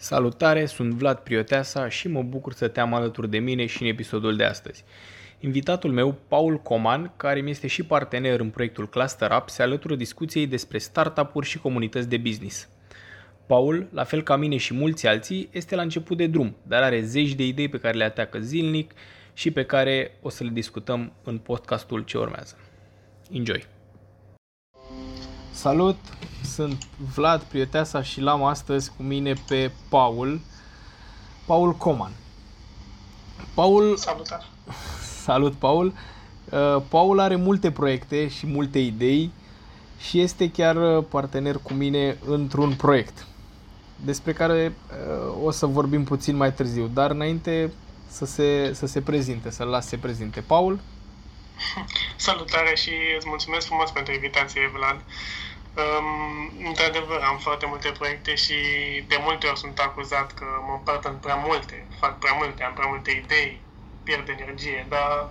Salutare, sunt Vlad Prioteasa și mă bucur să te am alături de mine și în episodul de astăzi. Invitatul meu, Paul Coman, care mi este și partener în proiectul Cluster Up, se alătură discuției despre startup-uri și comunități de business. Paul, la fel ca mine și mulți alții, este la început de drum, dar are zeci de idei pe care le atacă zilnic și pe care o să le discutăm în podcastul ce urmează. Enjoy! Salut! Sunt Vlad Prieteasa și l-am astăzi cu mine pe Paul, Paul Coman. Paul... Salutare! Salut, Paul! Uh, Paul are multe proiecte și multe idei și este chiar uh, partener cu mine într-un proiect despre care uh, o să vorbim puțin mai târziu, dar înainte să se, să se prezinte, să-l las să se prezinte. Paul? Salutare și îți mulțumesc frumos pentru invitație, Vlad. Um, într-adevăr, am foarte multe proiecte și de multe ori sunt acuzat că mă împart în prea multe, fac prea multe, am prea multe idei, pierd energie, dar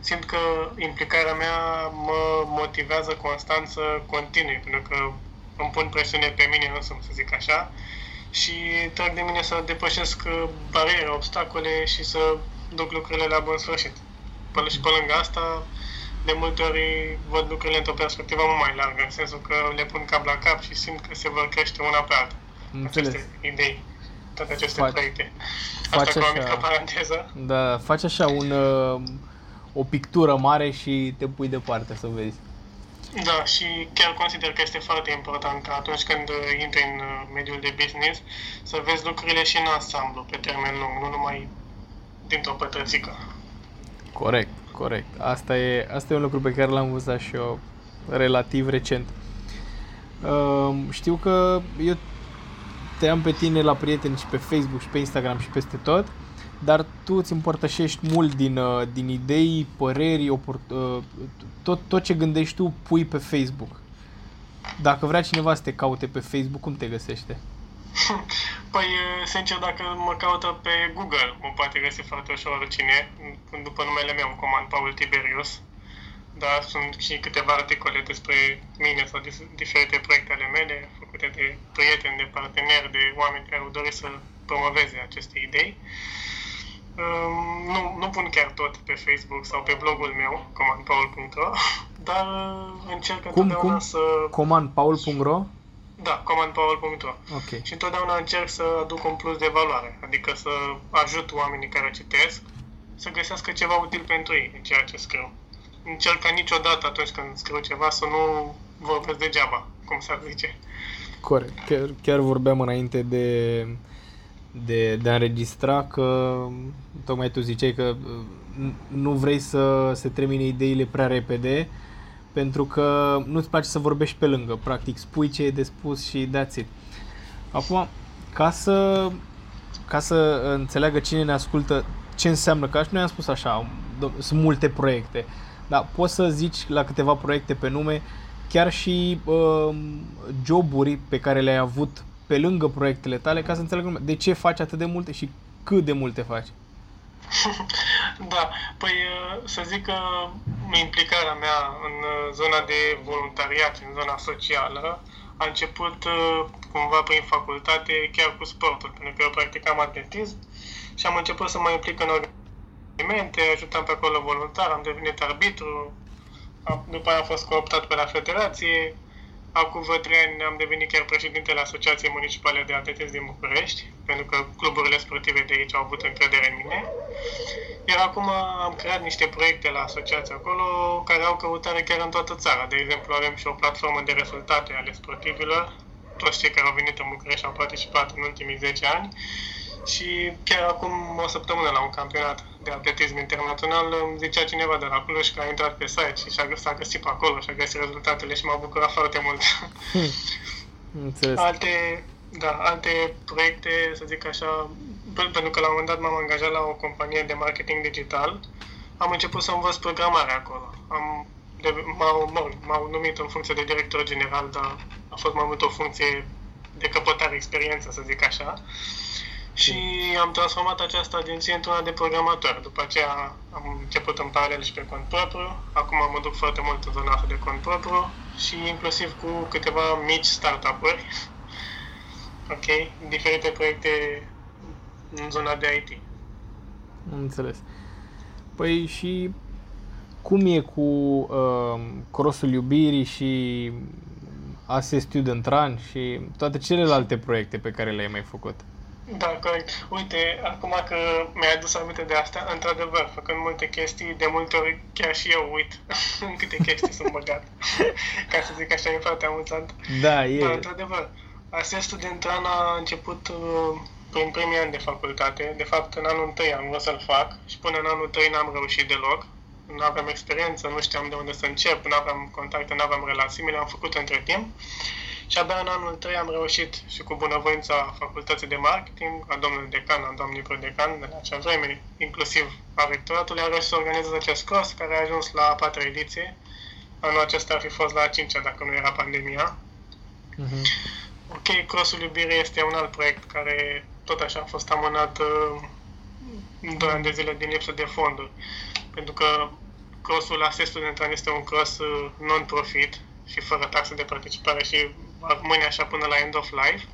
simt că implicarea mea mă motivează constant să continui, pentru că îmi pun presiune pe mine însumi, să zic așa, și trag de mine să depășesc bariere, obstacole și să duc lucrurile la bun sfârșit. Până și pe lângă asta, de multe ori văd lucrurile într-o perspectivă mult mai largă, în sensul că le pun cap la cap și simt că se vor crește una pe alta. Înțeles. Aceste idei, toate aceste Fac, proiecte. Asta cu o mică paranteză. Da, faci așa un, uh, o pictură mare și te pui departe să vezi. Da, și chiar consider că este foarte important că atunci când intri în uh, mediul de business să vezi lucrurile și în ansamblu, pe termen lung, nu numai dintr-o pătrățică. Corect, corect. Asta e, asta e un lucru pe care l-am văzut și eu relativ recent. Uh, știu că eu te am pe tine la prieteni și pe Facebook și pe Instagram și peste tot, dar tu îți împărtășești mult din, uh, din idei, păreri, oport, uh, tot, tot ce gândești tu pui pe Facebook. Dacă vrea cineva să te caute pe Facebook, cum te găsește? Păi, sincer, dacă mă caută pe Google, mă poate găsi foarte ușor oricine, după numele meu, comand Paul Tiberius. Dar sunt și câteva articole despre mine sau diferite proiecte ale mele, făcute de prieteni, de parteneri, de oameni care au dorit să promoveze aceste idei. Um, nu, nu pun chiar tot pe Facebook sau pe blogul meu, comandpaul.ro, dar încerc cum, întotdeauna cum? să... comandpaul.ro? Da, comandpower.ro. Okay. Și întotdeauna încerc să aduc un plus de valoare, adică să ajut oamenii care citesc să găsească ceva util pentru ei în ceea ce scriu. Încerc ca niciodată atunci când scriu ceva să nu vorbesc degeaba, cum s-ar zice. Corect. Chiar, chiar vorbeam înainte de, de, de a înregistra că tocmai tu ziceai că nu vrei să se termine ideile prea repede, pentru că nu-ți place să vorbești pe lângă, practic spui ce e de spus și that's it. Acum, ca să, ca să înțeleagă cine ne ascultă ce înseamnă, că noi am spus așa, sunt multe proiecte, dar poți să zici la câteva proiecte pe nume, chiar și uh, joburi pe care le-ai avut pe lângă proiectele tale, ca să înțelegă de ce faci atât de multe și cât de multe faci. da, păi să zic că implicarea mea în zona de voluntariat, în zona socială, a început cumva prin facultate chiar cu sportul, pentru că eu practicam atletism și am început să mă implic în evenimente, ajutam pe acolo voluntar, am devenit arbitru, după aia am fost cooptat pe la federație, Acum vreo trei ani am devenit chiar președintele Asociației Municipale de Atletism din București, pentru că cluburile sportive de aici au avut încredere în mine. Iar acum am creat niște proiecte la asociație acolo care au căutare chiar în toată țara. De exemplu, avem și o platformă de rezultate ale sportivilor. Toți cei care au venit în București au participat în ultimii 10 ani și chiar acum o săptămână la un campionat de atletism internațional îmi zicea cineva de la Cluj că a intrat pe site și și-a găsit, a găsit pe acolo și a găsit rezultatele și m-a bucurat foarte mult. Hmm. Alte, da, alte proiecte, să zic așa, pentru că la un moment dat m-am angajat la o companie de marketing digital, am început să învăț programarea acolo. Am, de, m-au, m-au, m-au numit în funcție de director general, dar a fost mai mult o funcție de căpătare experiență, să zic așa și am transformat această agenție într-una de programator. După aceea am început în paralel și pe cont propriu. Acum mă duc foarte mult în zona de cont propriu și inclusiv cu câteva mici startup-uri. Ok? Diferite proiecte în zona de IT. Am înțeles. Păi și cum e cu uh, crossul iubirii și ASE Student Run și toate celelalte proiecte pe care le-ai mai făcut? Da, corect. Uite, acum că mi-ai adus aminte de asta, într-adevăr, făcând multe chestii, de multe ori chiar și eu uit în câte chestii sunt băgat. Ca să zic așa, e foarte amuzant. Da, e. Da, într-adevăr. ASE Student Run a început uh, prin primii ani de facultate. De fapt, în anul întâi am vrut să-l fac și până în anul 3 n-am reușit deloc. Nu aveam experiență, nu știam de unde să încep, nu aveam contacte, nu aveam relații, mi le-am făcut între timp. Și abia în anul 3 am reușit și cu bunăvoința facultății de marketing, a domnului decan, a domnului prodecan de la acea vreme, inclusiv a rectoratului, am reușit să organizez acest curs care a ajuns la a patra ediție. Anul acesta ar fi fost la a cincea dacă nu era pandemia. Uh-huh. Ok, Crossul Iubirii este un alt proiect care tot așa a fost amânat uh, 2 ani de zile din lipsă de fonduri. Pentru că crossul Access Studentan este un cross uh, non-profit și fără taxe de participare și va rămâne așa până la end of life.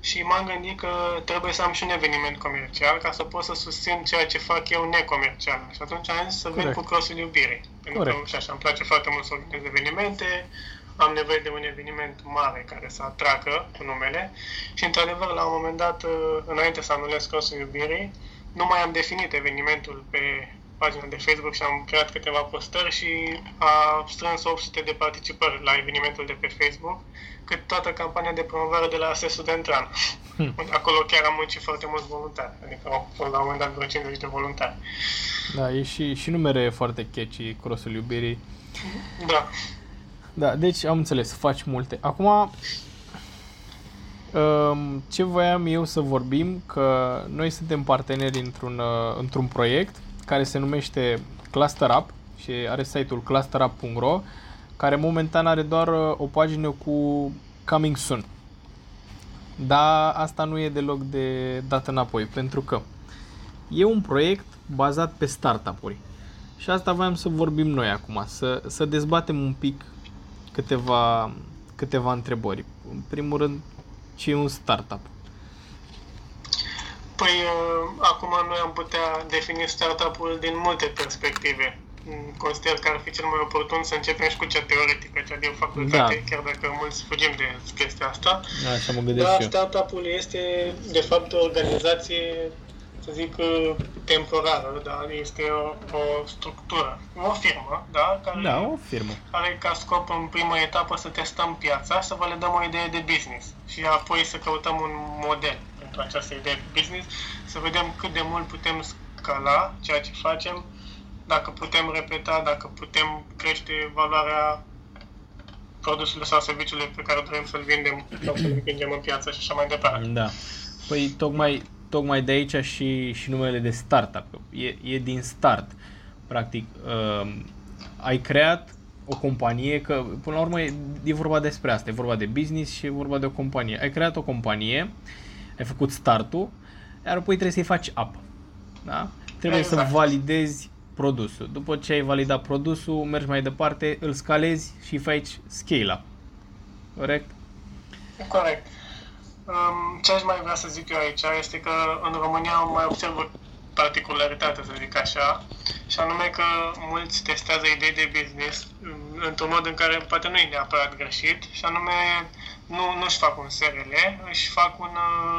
Și m-am gândit că trebuie să am și un eveniment comercial ca să pot să susțin ceea ce fac eu necomercial. Și atunci am zis să vin Corect. cu crossul iubirii. Pentru Corect. că și așa îmi place foarte mult să organizez evenimente, am nevoie de un eveniment mare care să atragă cu numele și într-adevăr la un moment dat, uh, înainte să anulez crossul iubirii, nu mai am definit evenimentul pe pagina de Facebook și am creat câteva postări și a strâns 800 de participări la evenimentul de pe Facebook, cât toată campania de promovare de la ASE Studentran. Hmm. Acolo chiar am muncit foarte mulți voluntari, adică au fost la un moment dat vreo 50 de voluntari. Da, e și, și numere foarte catchy, crossul iubirii. Da, Da, deci am înțeles, faci multe. Acum, um, ce voiam eu să vorbim, că noi suntem parteneri într-un, uh, într-un proiect care se numește Cluster Up și are site-ul clusterup.ro care momentan are doar uh, o pagină cu Coming Soon. Dar asta nu e deloc de dat înapoi, pentru că e un proiect bazat pe startup-uri. Și asta voiam să vorbim noi acum, să, să dezbatem un pic câteva, câteva întrebări. În primul rând, ce e un startup? Păi, uh, acum noi am putea defini startup-ul din multe perspective. Mm, Consider că ar fi cel mai oportun să începem și cu cea teoretică, cea din facultate, Da. chiar dacă mulți fugim de chestia asta. Așa mă gândesc Da, și eu. startup-ul este, de fapt, o organizație, să zic, uh, temporară, da? Este o, o structură, o firmă, da? Care Da, o firmă. are ca scop în prima etapă să testăm piața, să vă le dăm o idee de business și apoi să căutăm un model pentru această idee de business, să vedem cât de mult putem scala ceea ce facem, dacă putem repeta, dacă putem crește valoarea produsului sau serviciului pe care dorim să-l vindem sau să-l vindem în piață și așa mai departe. Da. Păi tocmai, tocmai de aici și, și numele de startup. E, e din start. Practic, uh, ai creat o companie, că până la urmă e, e vorba despre asta, e vorba de business și e vorba de o companie. Ai creat o companie, ai făcut startul, iar apoi trebuie să-i faci up. Da? Trebuie Exact. să validezi produsul. După ce ai validat produsul, mergi mai departe, îl scalezi și faci scale-up. Corect? Corect. Um, ce aș mai vrea să zic eu aici este că în România mai observ o particularitate, să zic așa, și anume că mulți testează idei de business um, într-un mod în care poate nu e neapărat greșit, și anume nu, nu-și fac un SRL, își fac un,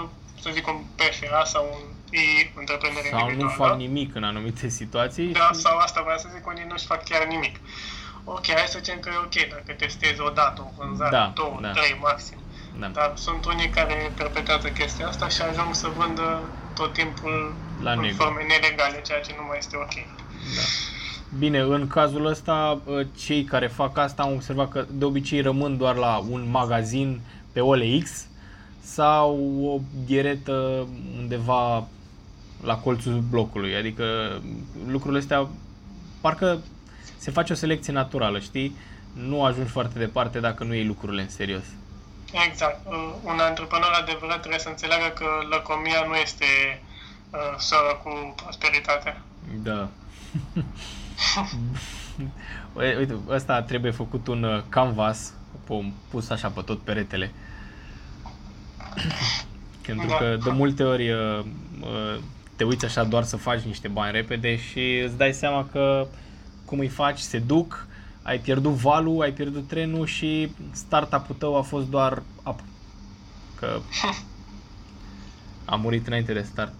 uh, să zic, un PFA sau un I, întreprindere Sau nu individuală. fac nimic în anumite situații. Da, și- sau asta vreau să zic, unii nu-și fac chiar nimic. Ok, hai să zicem că e ok dacă testezi o dată, o vânzare, Da, două, da. trei maxim. Da. Dar sunt unii care perpetuează chestia asta și ajung să vândă tot timpul La în negru. forme nelegale, ceea ce nu mai este ok. Da. Bine, în cazul ăsta, uh, cei care fac asta au observat că de obicei rămân doar la un magazin pe OLX sau o gheretă undeva la colțul blocului. Adică lucrurile astea, parcă se face o selecție naturală, știi? Nu ajungi foarte departe dacă nu iei lucrurile în serios. Exact. Uh, Un antreprenor adevărat trebuie să înțeleagă că lăcomia nu este uh, soră cu prosperitatea. Da. Ui- Uite, ăsta trebuie făcut un uh, canvas pom- pus așa pe tot peretele. Pentru Da. că de multe ori uh, uh, te uiți așa doar să faci niște bani repede și îți dai seama că cum îi faci, se duc, ai pierdut valul, ai pierdut trenul și startup-ul tău a fost doar apă. Că a murit înainte de start.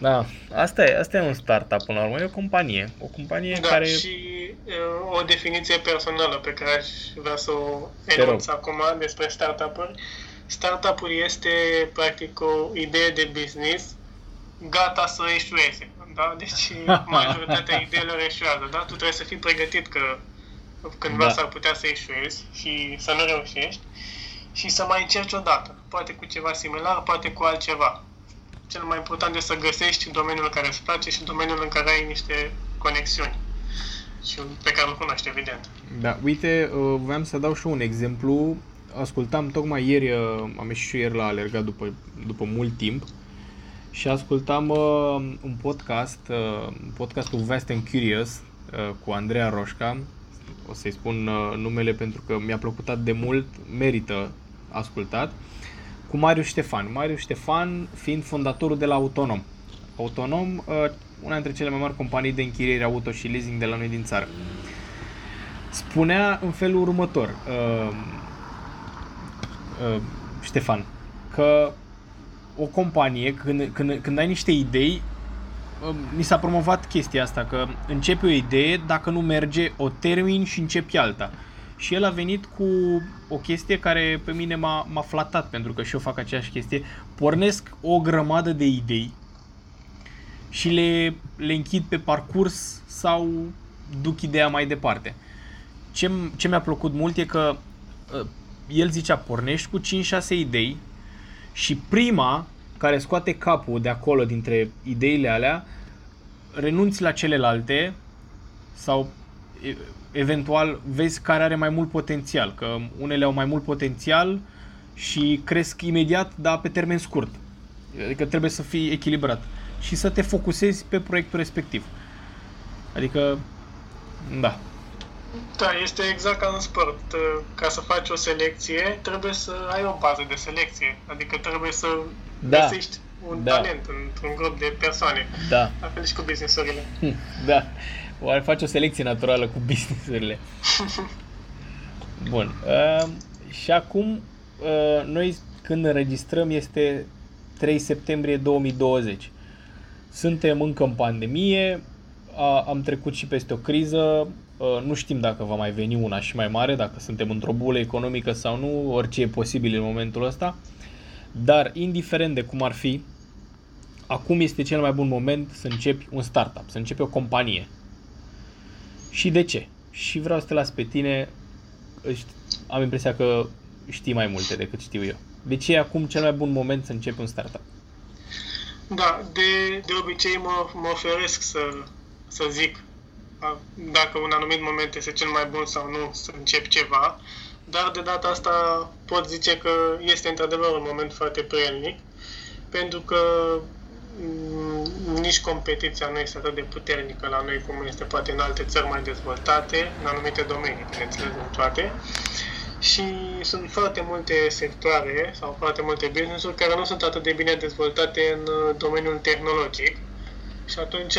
Da, asta e, asta e un startup până la urmă, e o companie. O companie Da, care... și uh, o definiție personală pe care aș vrea să o Te enunț rog. acum despre startup-uri. Startup-ul este practic o idee de business gata să eșueze. Da? Deci majoritatea ideilor eșuează. Da? Tu trebuie să fii pregătit că cândva Da. s-ar putea să eșuezi și să nu reușești și să mai încerci o dată. Poate cu ceva similar, poate cu altceva. Cel mai important este să găsești domeniul care îți place și domeniul în care ai niște conexiuni și pe care îl cunoști, evident. Da, uite, uh, voiam să dau și un exemplu. Ascultam tocmai ieri, uh, am ieșit și ieri la alergat după, după mult timp și ascultam uh, un podcast, uh, podcastul Vast and Curious uh, cu Andreea Roșca. O să-i spun uh, numele pentru că mi-a plăcut atât de mult, merită ascultat. Cu Marius Ștefan. Marius Ștefan fiind fondatorul de la Autonom. Autonom, uh, una dintre cele mai mari companii de închiriere auto și leasing de la noi din țară spunea în felul următor, uh, uh, Ștefan, că o companie, când, când, când ai niște idei, uh, mi s-a promovat chestia asta, că începe o idee, dacă nu merge, o termin și începi alta. Și el a venit cu o chestie care pe mine m-a, m-a flatat, pentru că și eu fac aceeași chestie. Pornesc o grămadă de idei și le, le închid pe parcurs sau duc ideea mai departe. Ce, ce mi-a plăcut mult e că uh, el zicea pornești cu 5-6 idei și prima care scoate capul de acolo dintre ideile alea renunți la celelalte sau e- eventual vezi care are mai mult potențial, că unele au mai mult potențial și cresc imediat, dar pe termen scurt. Adică trebuie să fii echilibrat și să te focusezi pe proiectul respectiv. Adică, da, Da, este exact ca în sport. Ca să faci o selecție, trebuie să ai o bază de selecție. Adică trebuie să Da. găsești un Da. talent într-un grup de persoane. da, La fel și cu businessurile. da. Oare faci o selecție naturală cu businessurile. Bun. Uh, și acum, uh, noi când înregistrăm este 3 septembrie 2020. Suntem încă în pandemie, a, am trecut și peste o criză, uh, nu știm dacă va mai veni una și mai mare, dacă suntem într-o bulă economică sau nu, orice e posibil în momentul ăsta. Dar, indiferent de cum ar fi, acum este cel mai bun moment să începi un startup, să începi o companie. Și de ce? Și vreau să te las pe tine, ști- am impresia că știi mai multe decât știu eu. De ce e acum cel mai bun moment să începi un startup? Da, de, de obicei mă, mă oferesc să, să zic a, dacă un anumit moment este cel mai bun sau nu să încep ceva, dar de data asta pot zice că este într-adevăr un moment foarte prielnic, pentru că m, nici competiția nu este atât de puternică la noi cum este poate în alte țări mai dezvoltate, în anumite domenii, bineînțeles, în toate. Și sunt foarte multe sectoare sau foarte multe business-uri care nu sunt atât de bine dezvoltate în uh, domeniul tehnologic. Și atunci,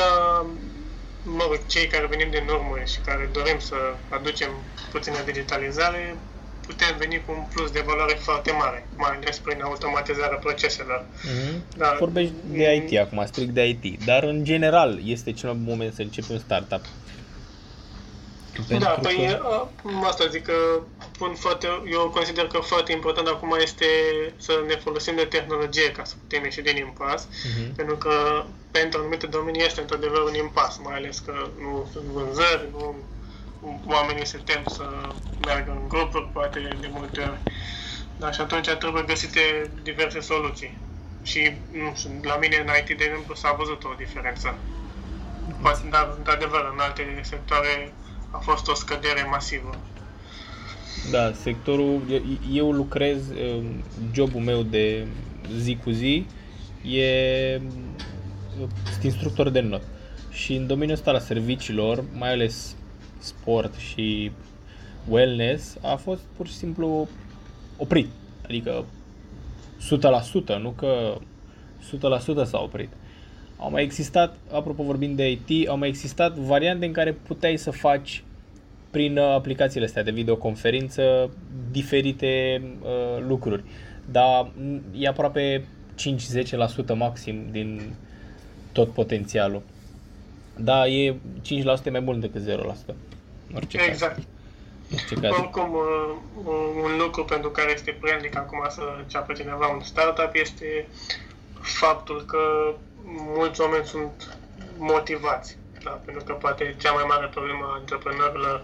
mă rog, cei care venim din urmă și care dorim să aducem puțină digitalizare, putem veni cu un plus de valoare foarte mare, mai ales prin automatizarea proceselor. Mm-hmm. Da. Vorbești de IT acum, strict de IT, dar în general este cel mai bun moment să începi un startup. da, păi că... asta zic că pun foarte, eu consider că foarte important acum este să ne folosim de tehnologie ca să putem ieși din impas, Mhm. pentru că pentru anumite domenii este într-adevăr un impas, mai ales că nu sunt vânzări, nu, oamenii se tem să meargă în grupuri, poate de multe ori. Da, și atunci trebuie găsite diverse soluții. Și, nu știu, la mine în IT, de exemplu, s-a văzut o diferență. Poate, dar, într-adevăr, în alte sectoare a fost o scădere masivă. Da, sectorul, eu- eu lucrez, eh, jobul meu de zi cu zi e sunt instructor de not. Și în domeniul ăsta la serviciilor, mai ales sport și wellness, a fost pur și simplu oprit. Adică 100%, nu că 100% s-a oprit. Au mai existat, apropo vorbind de IT, au mai existat variante în care puteai să faci prin uh, aplicațiile astea de videoconferință diferite uh, lucruri. Dar e aproape 5-10% maxim din tot potențialul. Da, e 5% mai mult decât 0%. În orice exact. Caz. Ce caz. Oricum, uh, un lucru pentru care este prielnic acum să înceapă cineva un startup este faptul că mulți oameni sunt motivați. Da? Pentru că poate cea mai mare problemă a antreprenorilor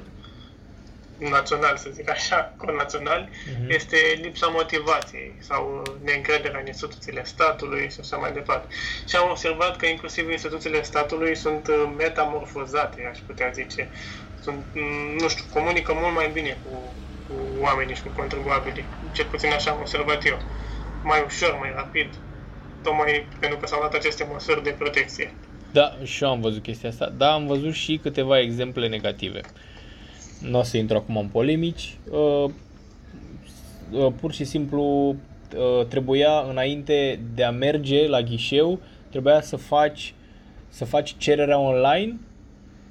național, să zic așa, conațional, uh-huh. este lipsa motivației sau neîncrederea în instituțiile statului și așa mai departe. Și am observat că inclusiv instituțiile statului sunt uh, metamorfozate, aș putea zice. Sunt, mm, nu știu, comunică mult mai bine cu, cu oamenii și cu contribuabilii. Cel puțin așa am observat eu. Mai ușor, mai rapid, tocmai pentru că s-au luat aceste măsuri de protecție. Da, și eu am văzut chestia asta. Da, am văzut și câteva exemple negative. Nu o să intru acum în polemici. Uh, uh, pur și simplu uh, trebuia înainte de a merge la ghișeu, trebuia să faci să faci cererea online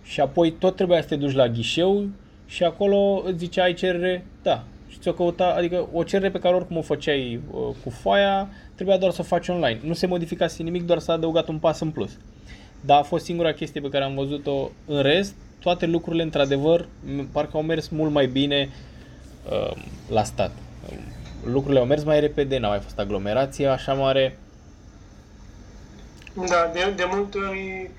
și apoi tot trebuia să te duci la ghișeu și acolo îți zicea ai cerere, da, și ți-o căuta, adică o cerere pe care oricum o făceai uh, cu foaia, trebuia doar să o faci online. Nu se modificase nimic, doar s-a adăugat un pas în plus. Dar a fost singura chestie pe care am văzut-o. În rest, toate lucrurile, într-adevăr, parcă au mers mult mai bine uh, la stat. Lucrurile au mers mai repede, n-a mai fost aglomerație așa mare. Da, de, de multe ori,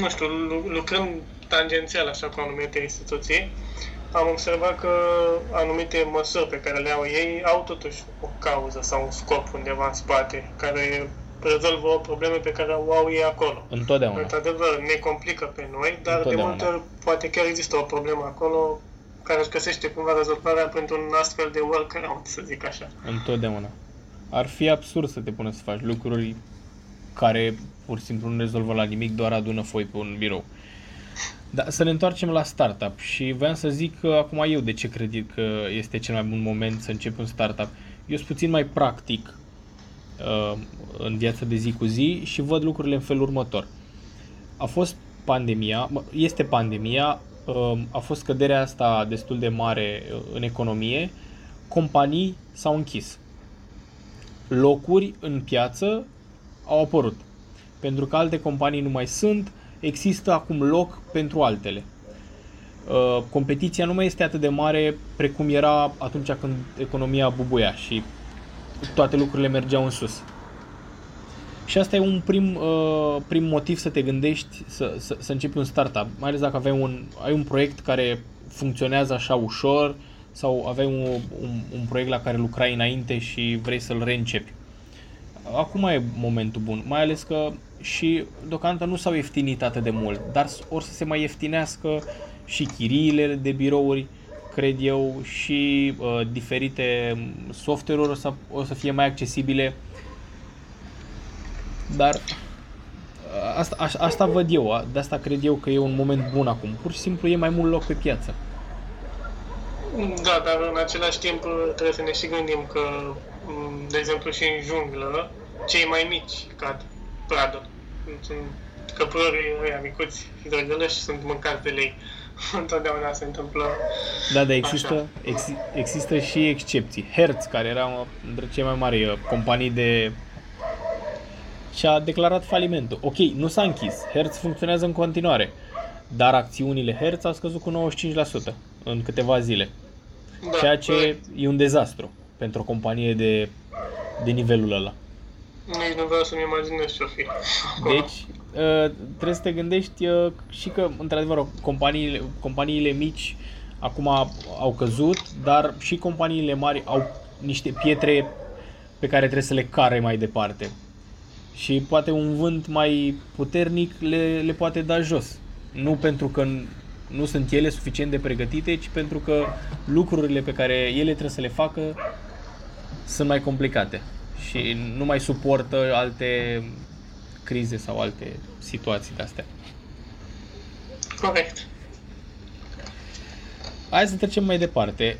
nu știu, lucrăm tangențial așa cu anumite instituții, am observat că anumite măsuri pe care le au ei au totuși o cauză sau un scop undeva în spate, care rezolvă o problemă pe care o au ei acolo. Întotdeauna. Într-adevăr, ne complică pe noi, dar Întotdeauna. de multe ori poate chiar există o problemă acolo care își găsește cumva rezolvarea printr-un astfel de workaround, să zic așa. Întotdeauna. Ar fi absurd să te pune să faci lucruri care pur și simplu nu rezolvă la nimic, doar adună foi pe un birou. Da, să ne întoarcem la startup și voiam să zic că acum eu de ce cred că este cel mai bun moment să încep un startup. Eu sunt puțin mai practic uh, în viața de zi cu zi și văd lucrurile în felul următor. A fost pandemia, este pandemia, uh, a fost căderea asta destul de mare uh, în economie, companii s-au închis. Locuri în piață au apărut. Pentru că alte companii nu mai sunt, există acum loc pentru altele. Uh, competiția nu mai este atât de mare precum era atunci când economia bubuia și toate lucrurile mergeau în sus. Și asta e un prim, uh, prim motiv să te gândești să, să, să începi un startup, mai ales dacă aveai un, ai un proiect care funcționează așa ușor sau aveai un, un, un proiect la care lucrai înainte și vrei să-l reîncepi. Acum e momentul bun, mai ales că și deocamdată nu s-au ieftinit atât de mult, dar or să se mai ieftinească și chiriile de birouri, cred eu, și uh, diferite software-uri o să, o să fie mai accesibile. Dar uh, asta, aș, asta văd eu, de asta cred eu că e un moment bun acum. Pur și simplu e mai mult loc pe piață. Da, dar în același timp trebuie să ne și gândim că, de exemplu, și în junglă, cei mai mici cad pradă. Sunt căprării ăia micuți și drăgălăși sunt mâncați de lei. Întotdeauna se întâmplă Da, dar există, ex, există și excepții. Hertz, care era între cele mai mari uh, companii de și a declarat falimentul. Ok, nu s-a închis. Hertz funcționează în continuare. Dar acțiunile Hertz au scăzut cu 95% în câteva zile. Da, ceea ce corect. e un dezastru pentru o companie de, de nivelul ăla. Nici nu vreau să-mi imaginez ce-o fi. Deci, uh, trebuie să te gândești uh, și că, într-adevăr, companiile, companiile mici acum au căzut, dar și companiile mari au niște pietre pe care trebuie să le care mai departe. Și poate un vânt mai puternic le, le poate da jos. Nu pentru că nu sunt ele suficient de pregătite, ci pentru că lucrurile pe care ele trebuie să le facă sunt mai complicate și nu mai suportă alte crize sau alte situații de astea. Corect. Hai să trecem mai departe.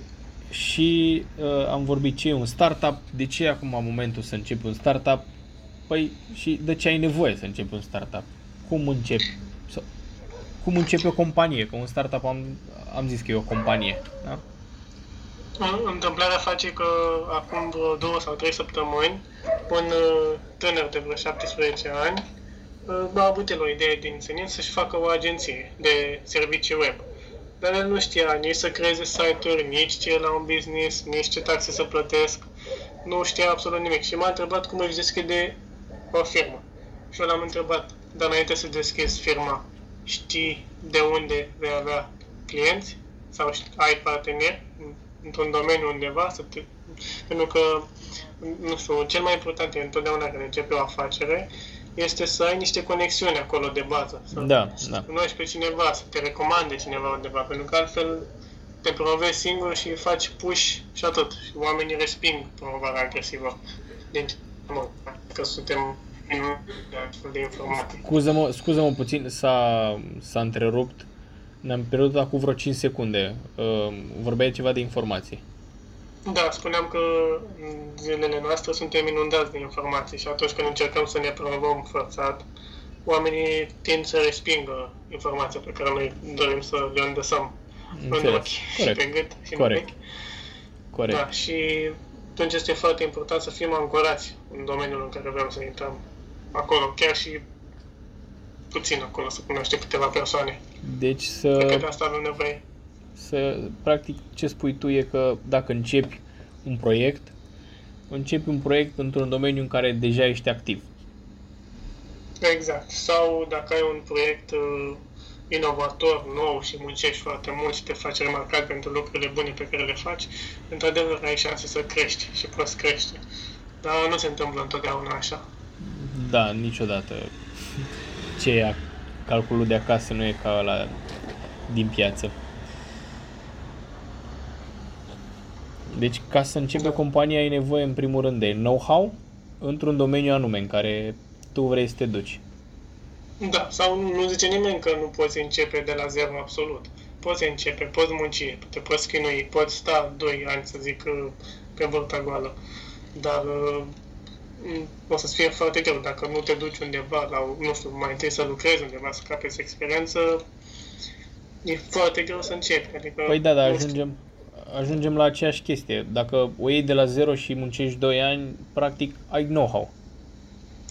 și uh, am vorbit ce e un startup, de ce e acum momentul să începi un startup, păi și de ce ai nevoie să începi un startup, cum începi, sau, cum începi o companie, că un startup am, am zis că e o companie, da? Întâmplarea face că acum vreo două sau trei săptămâni, un uh, tânăr de vreo 17 ani uh, a avut el o idee din senin să-și facă o agenție de servicii web. Dar el nu știa nici să creeze site-uri, nici ce e la un business, nici ce taxe să plătesc. Nu știa absolut nimic. Și m-a întrebat cum își deschide o firmă. Și eu l-am întrebat, dar înainte să deschizi firma, știi de unde vei avea clienți? Sau ai parteneri într-un domeniu undeva? Să te... Pentru că, nu știu, cel mai important e întotdeauna când începe o afacere, este să ai niște conexiuni acolo de bază. Să Da, da. cunoști pe cineva, să te recomande cineva undeva, pentru că altfel te promovezi singur și faci push și atât. Și oamenii resping promovarea agresivă. Deci, mă, că suntem în astfel de informații. Scuză-mă, scuză-mă puțin, s-a, s-a întrerupt. Ne-am pierdut acum vreo 5 secunde. Uh, vorbeai ceva de informații. Da, spuneam că în zilele noastre suntem inundați de informații și atunci când încercăm să ne promovăm forțat, oamenii tind să respingă informația pe care noi dorim să le îndesăm în Înțeles. ochi și Corect. pe gât și Corect. în urechi. Corect. Da, și atunci este foarte important să fim ancorați în domeniul în care vrem să intrăm acolo, chiar și puțin acolo, să cunoaște câteva persoane. Deci Cred că să, de asta avem nevoie. să, practic, ce spui tu e că dacă începi un proiect, începi un proiect într-un domeniu în care deja ești activ. Exact. Sau dacă ai un proiect uh, inovator, nou și muncești foarte mult și te faci remarcat pentru lucrurile bune pe care le faci, într-adevăr ai șanse să crești și poți crește. Dar nu se întâmplă întotdeauna așa. Da, niciodată. Ce e calculul de acasă nu e ca la din piață. Deci, ca să începi o companie, ai nevoie, în primul rând, de know-how într-un domeniu anume în care tu vrei să te duci. Da, sau nu, nu zice nimeni că nu poți începe de la zero absolut. Poți începe, poți munci, te poți chinui, poți sta 2 ani, să zic, uh, pe vârta goală. Dar uh, m, o să-ți fie foarte greu dacă nu te duci undeva, la, nu știu, mai întâi să lucrezi undeva, să capeți experiență, e foarte greu să începi. Adică, Păi da, dar nu știu. ajungem, ajungem la aceeași chestie. Dacă o iei de la zero și muncești 2 ani, practic ai know-how.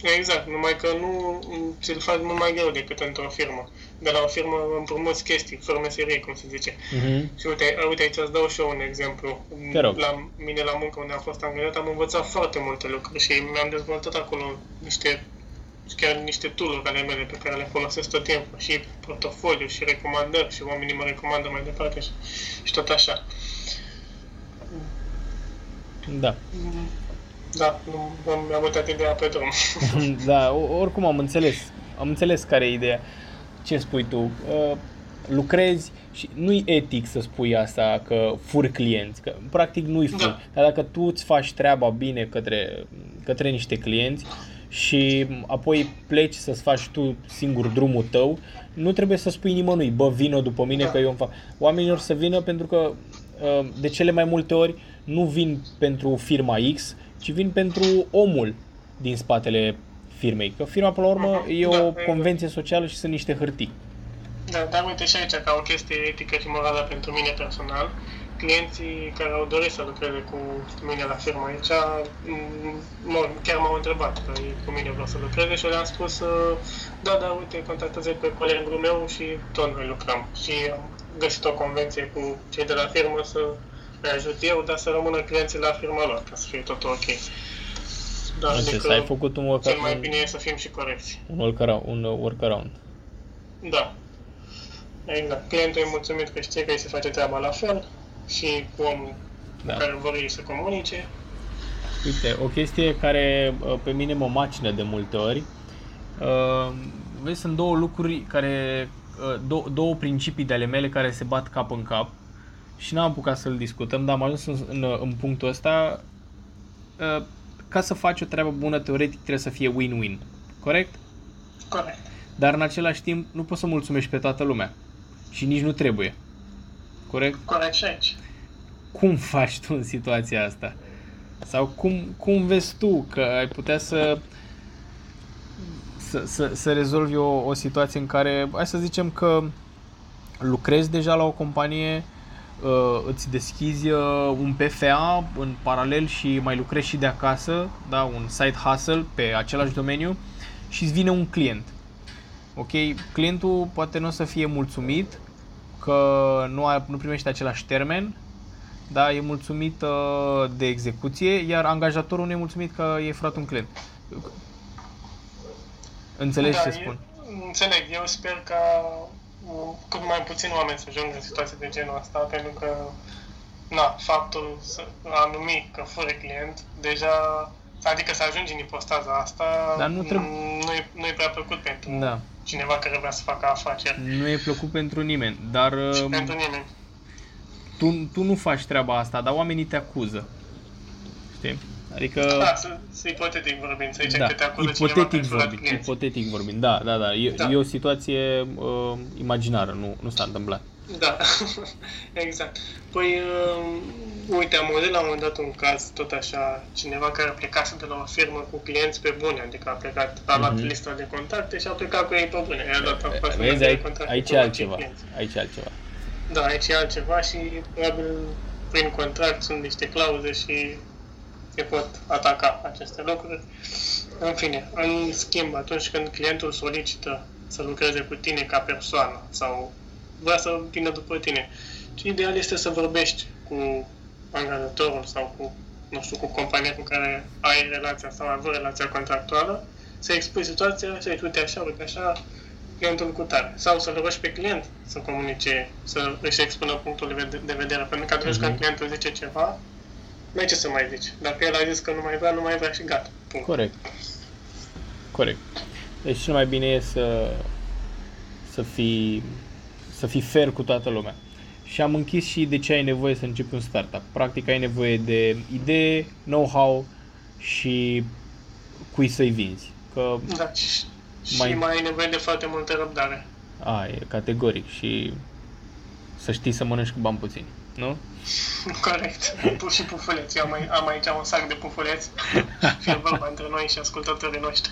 Exact, numai că nu ți-l faci mult mai greu decât într-o firmă. De la o firmă împrumuți chestii, fără meserie, cum se zice. Uh-huh. Și uite, uite aici îți dau și eu un exemplu. Te rog. La mine la muncă unde am fost angajat am învățat foarte multe lucruri și mi-am dezvoltat acolo niște chiar niște tool ale mele pe care le folosesc tot timpul și portofoliu și recomandări și oamenii mă recomandă mai departe și, și tot așa. Da. Da, nu nu mi-am uitat ideea pe drum. da, o- oricum am înțeles. Am înțeles care e ideea. Ce spui tu? Uh, lucrezi și nu-i etic să spui asta că furi clienți, că practic nu-i furi. Da. Dar dacă tu îți faci treaba bine către, către niște clienți și apoi pleci să-ți faci tu singur drumul tău, nu trebuie să spui nimănui, bă, vină după mine Da. că eu îmi fac. Oamenii or să vină pentru că uh, de cele mai multe ori nu vin pentru firma X, ci vin pentru omul din spatele firmei. Că firma, până la urmă, Mhm. e Da, o exact. convenție socială și sunt niște hârtii. Da, dar uite și aici, ca o chestie etică și morală pentru mine personal, clienții care au dorit să lucreze cu mine la firmă aici, m- mă, chiar m-au întrebat că ei cu mine vreau să lucreze și eu le-am spus, uh, da, da, uite, contactează pe colegul meu și tot noi lucrăm. Și am găsit o convenție cu cei de la firmă să îi ajut eu, dar să rămână clienții la firma lor, ca să fie tot ok. Da, Am înțeles, ai făcut un, work, cel mai un, bine e să fim și corecți. un, workaround, un workaround. Da. Exact. Clientul e mulțumit că știe că îi se face treaba la fel și cu omul Da. da. care vor ei să comunice. Uite, o chestie care uh, pe mine mă macină de multe ori. Uh, vezi, sunt două lucruri care, uh, două, două principii de ale mele care se bat cap în cap și n-am apucat să-l discutăm, dar am ajuns în, în, în punctul ăsta. Uh, ca să faci o treabă bună, teoretic trebuie să fie win-win. Corect? Corect. Dar în același timp nu poți să mulțumești pe toată lumea. Și nici nu trebuie. Corect? Corect și aici. cum faci tu în situația asta? Sau cum, cum vezi tu că ai putea să să, să, să rezolvi o, o situație în care, hai să zicem că lucrezi deja la o companie, uh, îți deschizi uh, un PFA în paralel și mai lucrezi și de acasă, da, un side hustle pe același domeniu și îți vine un client. Ok, clientul poate nu o să fie mulțumit că nu, a, nu primește același termen, da, e mulțumit uh, de execuție, iar angajatorul nu e mulțumit că e furat un client. Înțelegi da, ce spun? Înțeleg. Eu sper ca cât mai puțin oameni să ajungă în situații de genul ăsta, pentru că na, faptul să, a numi că fără client, deja, adică să ajungi în ipostaza asta, Dar nu, trebuie... nu, e, nu e prea plăcut pentru da. cineva care vrea să facă afaceri. Nu e plăcut pentru nimeni, dar... Și um, pentru nimeni. Tu, tu nu faci treaba asta, dar oamenii te acuză. Știi? Adică... Da, să, să ipotetic vorbind, să zicem da, că te acuză ipotetic vorbind, ipotetic vorbind, da, da, da. E, da. e o situație uh, imaginară, nu, nu s-a întâmplat. Da, exact. Păi, uh, uite, am auzit la un moment dat un caz, tot așa, cineva care a plecat de la o firmă cu clienți pe bune, adică a plecat, a luat mm-hmm. lista de contacte și a plecat cu ei pe bune. I-a dat a Vezi, aici, aici e altceva. Aici e altceva. Da, aici e altceva și probabil prin contract sunt niște clauze și se pot ataca aceste lucruri. În fine, în schimb, atunci când clientul solicită să lucreze cu tine ca persoană sau vrea să vină după tine, ce ideal este să vorbești cu angajatorul sau cu, nu știu, cu compania cu care ai relația sau ai avut relația contractuală, să expui situația și uite așa, uite așa, clientul cu tare. Sau să-l rogi pe client să comunice, să își expună punctul de vedere. Pentru că atunci mm-hmm. când clientul zice ceva, nu ce să mai zici. Dacă el a zis că nu mai vrea, nu mai vrea și gata. Punct. Corect. Corect. Deci cel mai bine e să, să fii, să fii fair cu toată lumea. Și am închis și de ce ai nevoie să începi un startup. Practic ai nevoie de idee, know-how și cui să-i vinzi. Că da, și mai... mai ai nevoie de foarte multă răbdare. A, e categoric și să știi să mănânci cu bani puțini, nu? Corect. Și pufuleți. Eu am, mai, am aici un sac de pufuleți. Fie vorba între noi și ascultătorii noștri.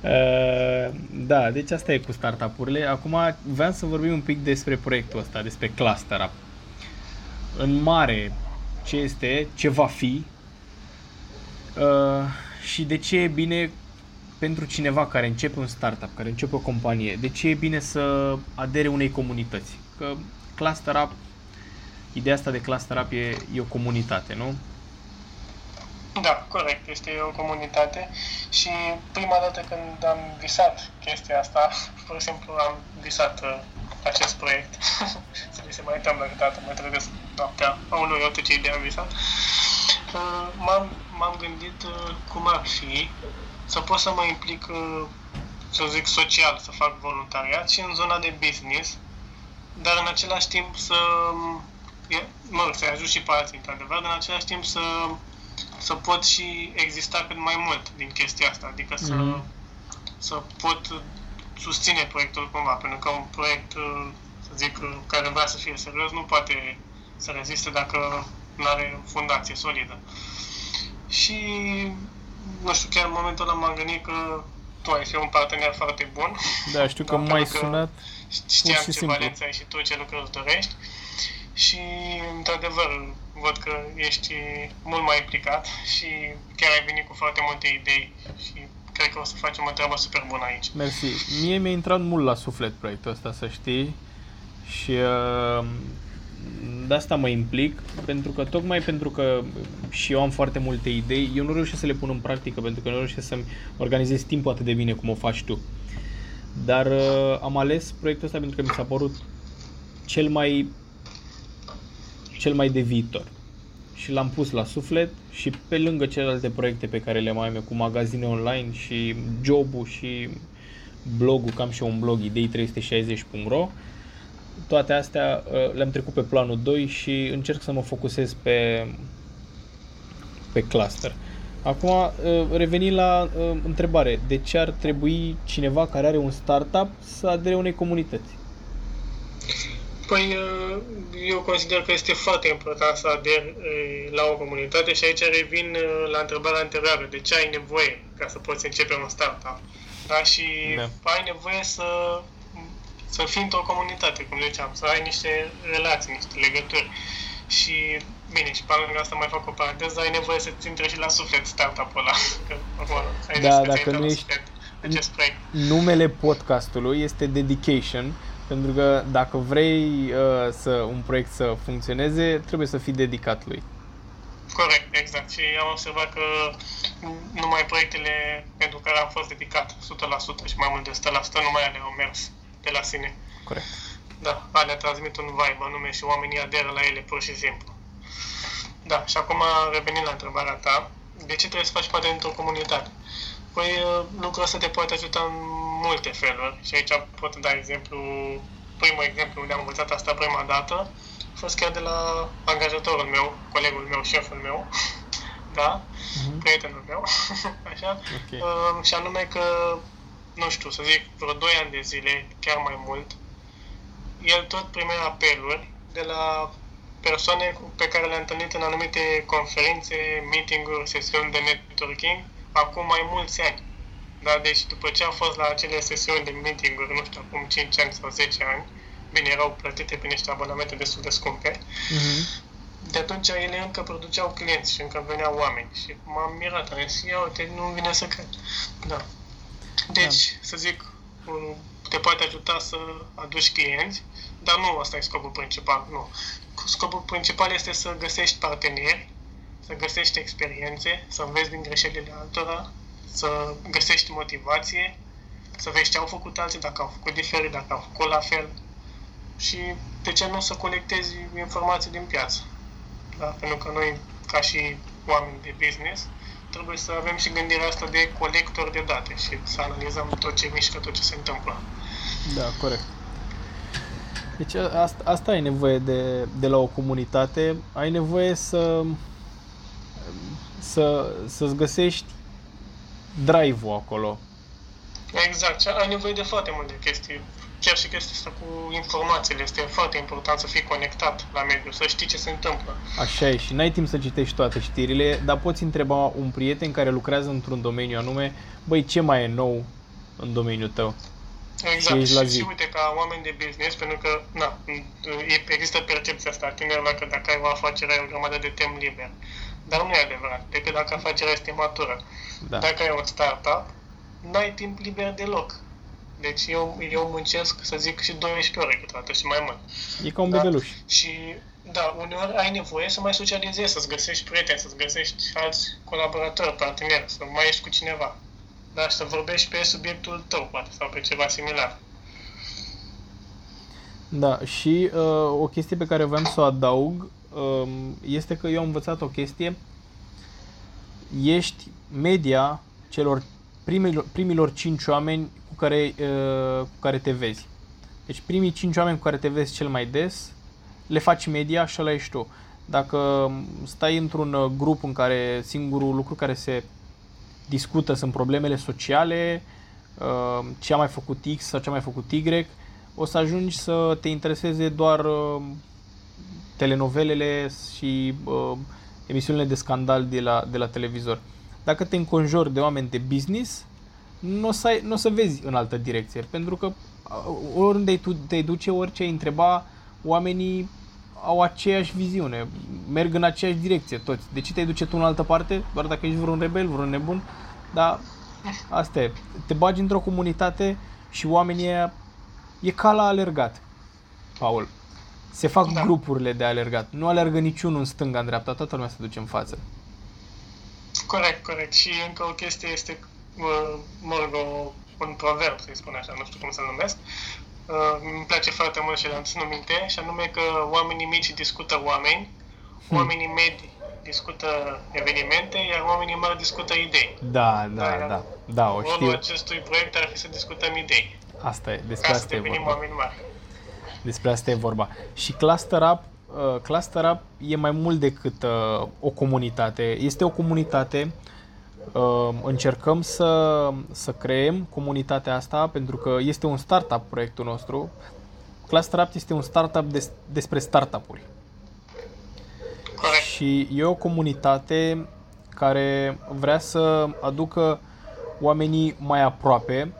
Uh, da, deci asta e cu startup-urile. Acum vreau să vorbim un pic despre proiectul ăsta, despre Cluster Up. În mare, ce este, ce va fi uh, și de ce e bine pentru cineva care începe un startup, care începe o companie, de ce e bine să adere unei comunități. Că Cluster Up ideea asta de class terapie e o comunitate, nu? Da, corect. Este o comunitate și prima dată când am visat chestia asta, pur și simplu am visat uh, acest proiect. să mi se mai întâmplă câteodată, mă trezesc noaptea, aoleu, eu ce idee am visat. Uh, m-am, m-am gândit uh, cum ar fi să pot să mă implic, uh, să zic, social, să fac voluntariat și în zona de business, dar în același timp să mă, să ajut și pe alții, într-adevăr, dar în același timp să, să pot și exista cât mai mult din chestia asta, adică să, mm-hmm. să pot susține proiectul cumva, pentru că un proiect, să zic, care vrea să fie serios, nu poate să reziste dacă nu are fundație solidă. Și, nu știu, chiar în momentul ăla m-am gândit că tu ai fi un partener foarte bun. Da, știu că m-ai sunat. Știam ce simplu. valență ai și tu, ce lucruri dorești și, într-adevăr, văd că ești mult mai implicat și chiar ai venit cu foarte multe idei și cred că o să facem o treabă super bună aici. Mersi. Mie mi-a intrat mult la suflet proiectul ăsta, să știi, și uh, de asta mă implic, pentru că tocmai pentru că și eu am foarte multe idei, eu nu reușesc să le pun în practică, pentru că nu reușesc să-mi organizez timpul atât de bine cum o faci tu. Dar uh, am ales proiectul ăsta pentru că mi s-a părut cel mai cel mai de viitor. Și l-am pus la suflet și pe lângă celelalte proiecte pe care le mai am cu magazine online și jobul și blogul, cam și un blog, idei360.ro, toate astea uh, le-am trecut pe planul 2 și încerc să mă focusez pe, pe cluster. Acum, uh, reveni la uh, întrebare. De ce ar trebui cineva care are un startup să adere unei comunități? Păi, uh, eu consider că este foarte important să aderi uh, la o comunitate și aici revin uh, la întrebarea anterioară. De ce ai nevoie ca să poți începe un startup? Da? Și da. ai nevoie să, să fii într-o comunitate, cum ziceam, să ai niște relații, niște legături. Și, bine, și pe lângă asta mai fac o paranteză, ai nevoie să-ți intre și la suflet startup-ul ăla. Că, acum, ai da, dacă nu ești... Acest proiect. Numele podcastului este Dedication pentru că dacă vrei uh, să un proiect să funcționeze, trebuie să fii dedicat lui. Corect, exact. Și am observat că numai proiectele pentru care am fost dedicat 100% și mai mult de 100% nu mai ale au mers de la sine. Corect. Da, alea transmit un vibe anume și oamenii aderă la ele pur și simplu. Da, și acum revenind la întrebarea ta, de ce trebuie să faci parte dintr-o comunitate? Păi uh, lucrul ăsta te poate ajuta în multe feluri și aici pot da exemplu, primul exemplu unde am învățat asta prima dată, a fost chiar de la angajatorul meu, colegul meu, șeful meu, da, uh-huh. prietenul meu, așa, okay. uh, și anume că, nu știu, să zic, vreo 2 ani de zile, chiar mai mult, el tot primea apeluri de la persoane pe care le-a întâlnit în anumite conferințe, meeting-uri, sesiuni de networking, acum mai mulți ani. Da, deci după ce a fost la acele sesiuni de meeting-uri, nu știu, acum 5 ani sau 10 ani, bine, erau plătite pe niște abonamente destul de scumpe, uh-huh. de atunci ele încă produceau clienți și încă veneau oameni. Și m-am mirat, am zis, ia uite, nu vine să cred. Da. Deci, da. să zic, te poate ajuta să aduci clienți, dar nu asta e scopul principal, nu. Scopul principal este să găsești parteneri, să găsești experiențe, să înveți din greșelile altora, să găsești motivație, să vezi ce au făcut alții, dacă au făcut diferit, dacă au făcut la fel și de ce nu să colectezi informații din piață. Da? Pentru că noi, ca și oameni de business, trebuie să avem și gândirea asta de colector de date și să analizăm tot ce mișcă, tot ce se întâmplă. Da, corect. Deci asta, asta ai nevoie de, de la o comunitate, ai nevoie să, să, să-ți găsești drive-ul acolo. Exact, ai nevoie de foarte multe chestii. Chiar și chestia asta cu informațiile. Este foarte important să fii conectat la mediu, să știi ce se întâmplă. Așa e și n-ai timp să citești toate știrile, dar poți întreba un prieten care lucrează într-un domeniu anume, băi, ce mai e nou în domeniul tău? Exact. Și, la zi. și uite, ca oameni de business, pentru că na, există percepția asta a tinerilor că dacă ai o afacere ai o grămadă de timp liber. Dar nu e adevărat, decât dacă afacerea este matură. Da. Dacă ai un startup, n-ai timp liber deloc. Deci eu, eu muncesc, să zic, și 12 ore câteodată și mai mult. E ca un da? bebeluș. Și, da, uneori ai nevoie să mai socializezi, să-ți găsești prieteni, să-ți găsești alți colaboratori, parteneri, să mai ești cu cineva. Da, și să vorbești pe subiectul tău, poate, sau pe ceva similar. Da, și uh, o chestie pe care voiam să o adaug uh, este că eu am învățat o chestie. Ești media celor primilor, primilor 5 oameni cu care, uh, cu care te vezi. Deci primii 5 oameni cu care te vezi cel mai des, le faci media și ăla ești tu. Dacă stai într-un uh, grup în care singurul lucru care se discută sunt problemele sociale, uh, ce a mai făcut X sau ce a mai făcut Y, o să ajungi să te intereseze doar uh, telenovelele și uh, emisiunile de scandal de la, de la televizor. Dacă te înconjori de oameni de business, nu o să, ai, n-o să vezi în altă direcție, pentru că oriunde tu te duce, orice ai întreba, oamenii au aceeași viziune, merg în aceeași direcție toți. De ce te duce tu în altă parte? Doar dacă ești vreun rebel, vreun nebun? Dar asta e. Te bagi într-o comunitate și oamenii e ca la alergat, Paul. Se fac da. grupurile de alergat. Nu alergă niciunul în stânga, în dreapta, toată lumea se duce în față. Corect, corect. Și încă o chestie este, mă rog, un proverb, să-i spun așa, nu știu cum să-l numesc. Uh, îmi place foarte mult și l-am ținut minte, și anume că oamenii mici discută oameni, hmm. oamenii medii discută evenimente, iar oamenii mari discută idei. Da, da, da. da, da o știu. acestui proiect ar fi să discutăm idei. Asta e, despre ca asta să devenim oameni mari. Despre asta e vorba. Și Cluster Up, uh, Cluster Up e mai mult decât uh, o comunitate. Este o comunitate uh, încercăm să, să creăm comunitatea asta pentru că este un startup proiectul nostru. Cluster Apt este un startup des, despre startup-uri. Corect. Și e o comunitate care vrea să aducă oamenii mai aproape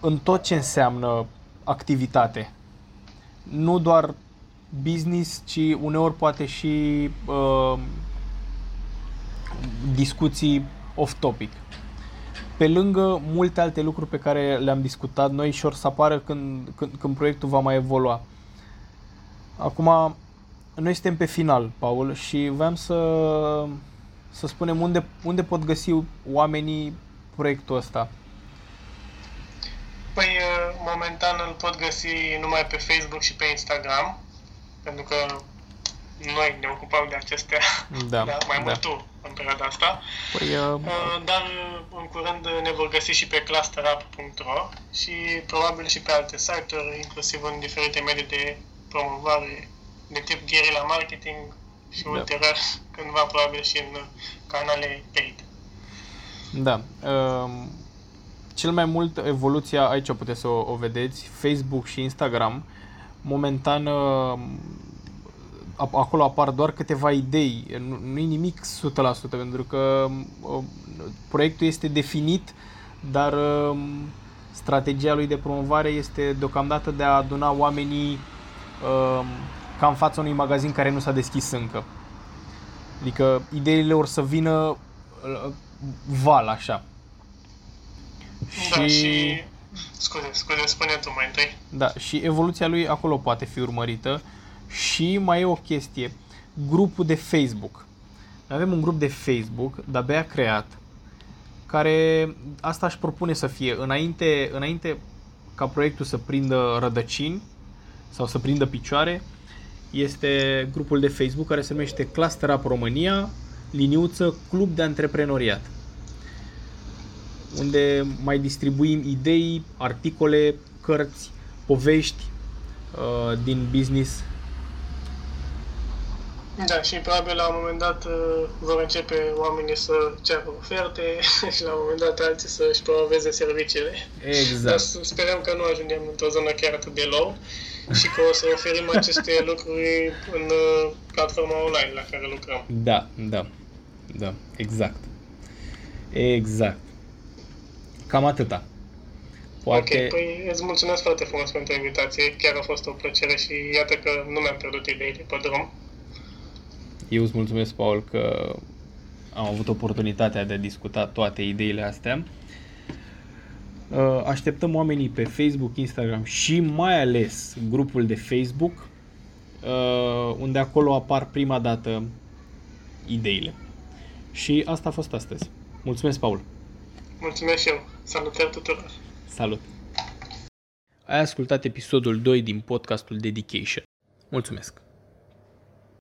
în tot ce înseamnă activitate. Nu doar business, ci uneori poate și uh, discuții off-topic. Pe lângă multe alte lucruri pe care le-am discutat noi și or să apară când, când, când proiectul va mai evolua. Acum, noi suntem pe final, Paul, și vreau să, să spunem unde, unde pot găsi oamenii proiectul ăsta. Păi, momentan îl pot găsi numai pe Facebook și pe Instagram, pentru că noi ne ocupăm de acestea, Da, da, mai da. mult tu în perioada asta. Păi, uh, Uh, Dar uh, în curând ne vor găsi și pe clusterup.ro și probabil și pe alte site-uri, inclusiv în diferite medii de promovare de tip guerrilla marketing și Da. ulterior cândva probabil și în canale paid. Da. Um, cel mai mult evoluția, aici puteți să o, o vedeți, Facebook și Instagram, momentan um, a- acolo apar doar câteva idei, nu, nu e nimic 100% pentru că um, proiectul este definit, dar um, strategia lui de promovare este deocamdată de a aduna oamenii um, ca în fața unui magazin care nu s-a deschis încă. Adică ideile or să vină uh, val așa. Da, și... Scuze, scuze, spune tu mai întâi. Da, și evoluția lui acolo poate fi urmărită. Și mai e o chestie, grupul de Facebook. Noi avem un grup de Facebook, de-abia creat, care asta își propune să fie înainte, înainte ca proiectul să prindă rădăcini sau să prindă picioare, este grupul de Facebook care se numește Cluster Up România, liniuță Club de Antreprenoriat unde mai distribuim idei, articole, cărți, povești uh, din business. Da, și probabil la un moment dat uh, vor începe oamenii să ceară oferte și la un moment dat alții să-și promoveze serviciile. Dar Exact. să sperăm că nu ajungem într-o zonă chiar atât de low și că o să oferim aceste lucruri în uh, platforma online la care lucrăm. Da, da, da, exact. Exact. Cam atâta. Poate... Ok, păi îți mulțumesc foarte frumos pentru invitație, chiar a fost o plăcere și iată că nu mi-am pierdut ideile pe drum. Eu îți mulțumesc, Paul, că am avut oportunitatea de a discuta toate ideile astea. Uh, Așteptăm oamenii pe Facebook, Instagram și mai ales grupul de Facebook, uh, unde acolo apar prima dată ideile. Și asta a fost astăzi. Mulțumesc, Paul! Mulțumesc și eu. Salutări tuturor! Salut! Ai ascultat episodul 2 din podcastul Dedication. Mulțumesc!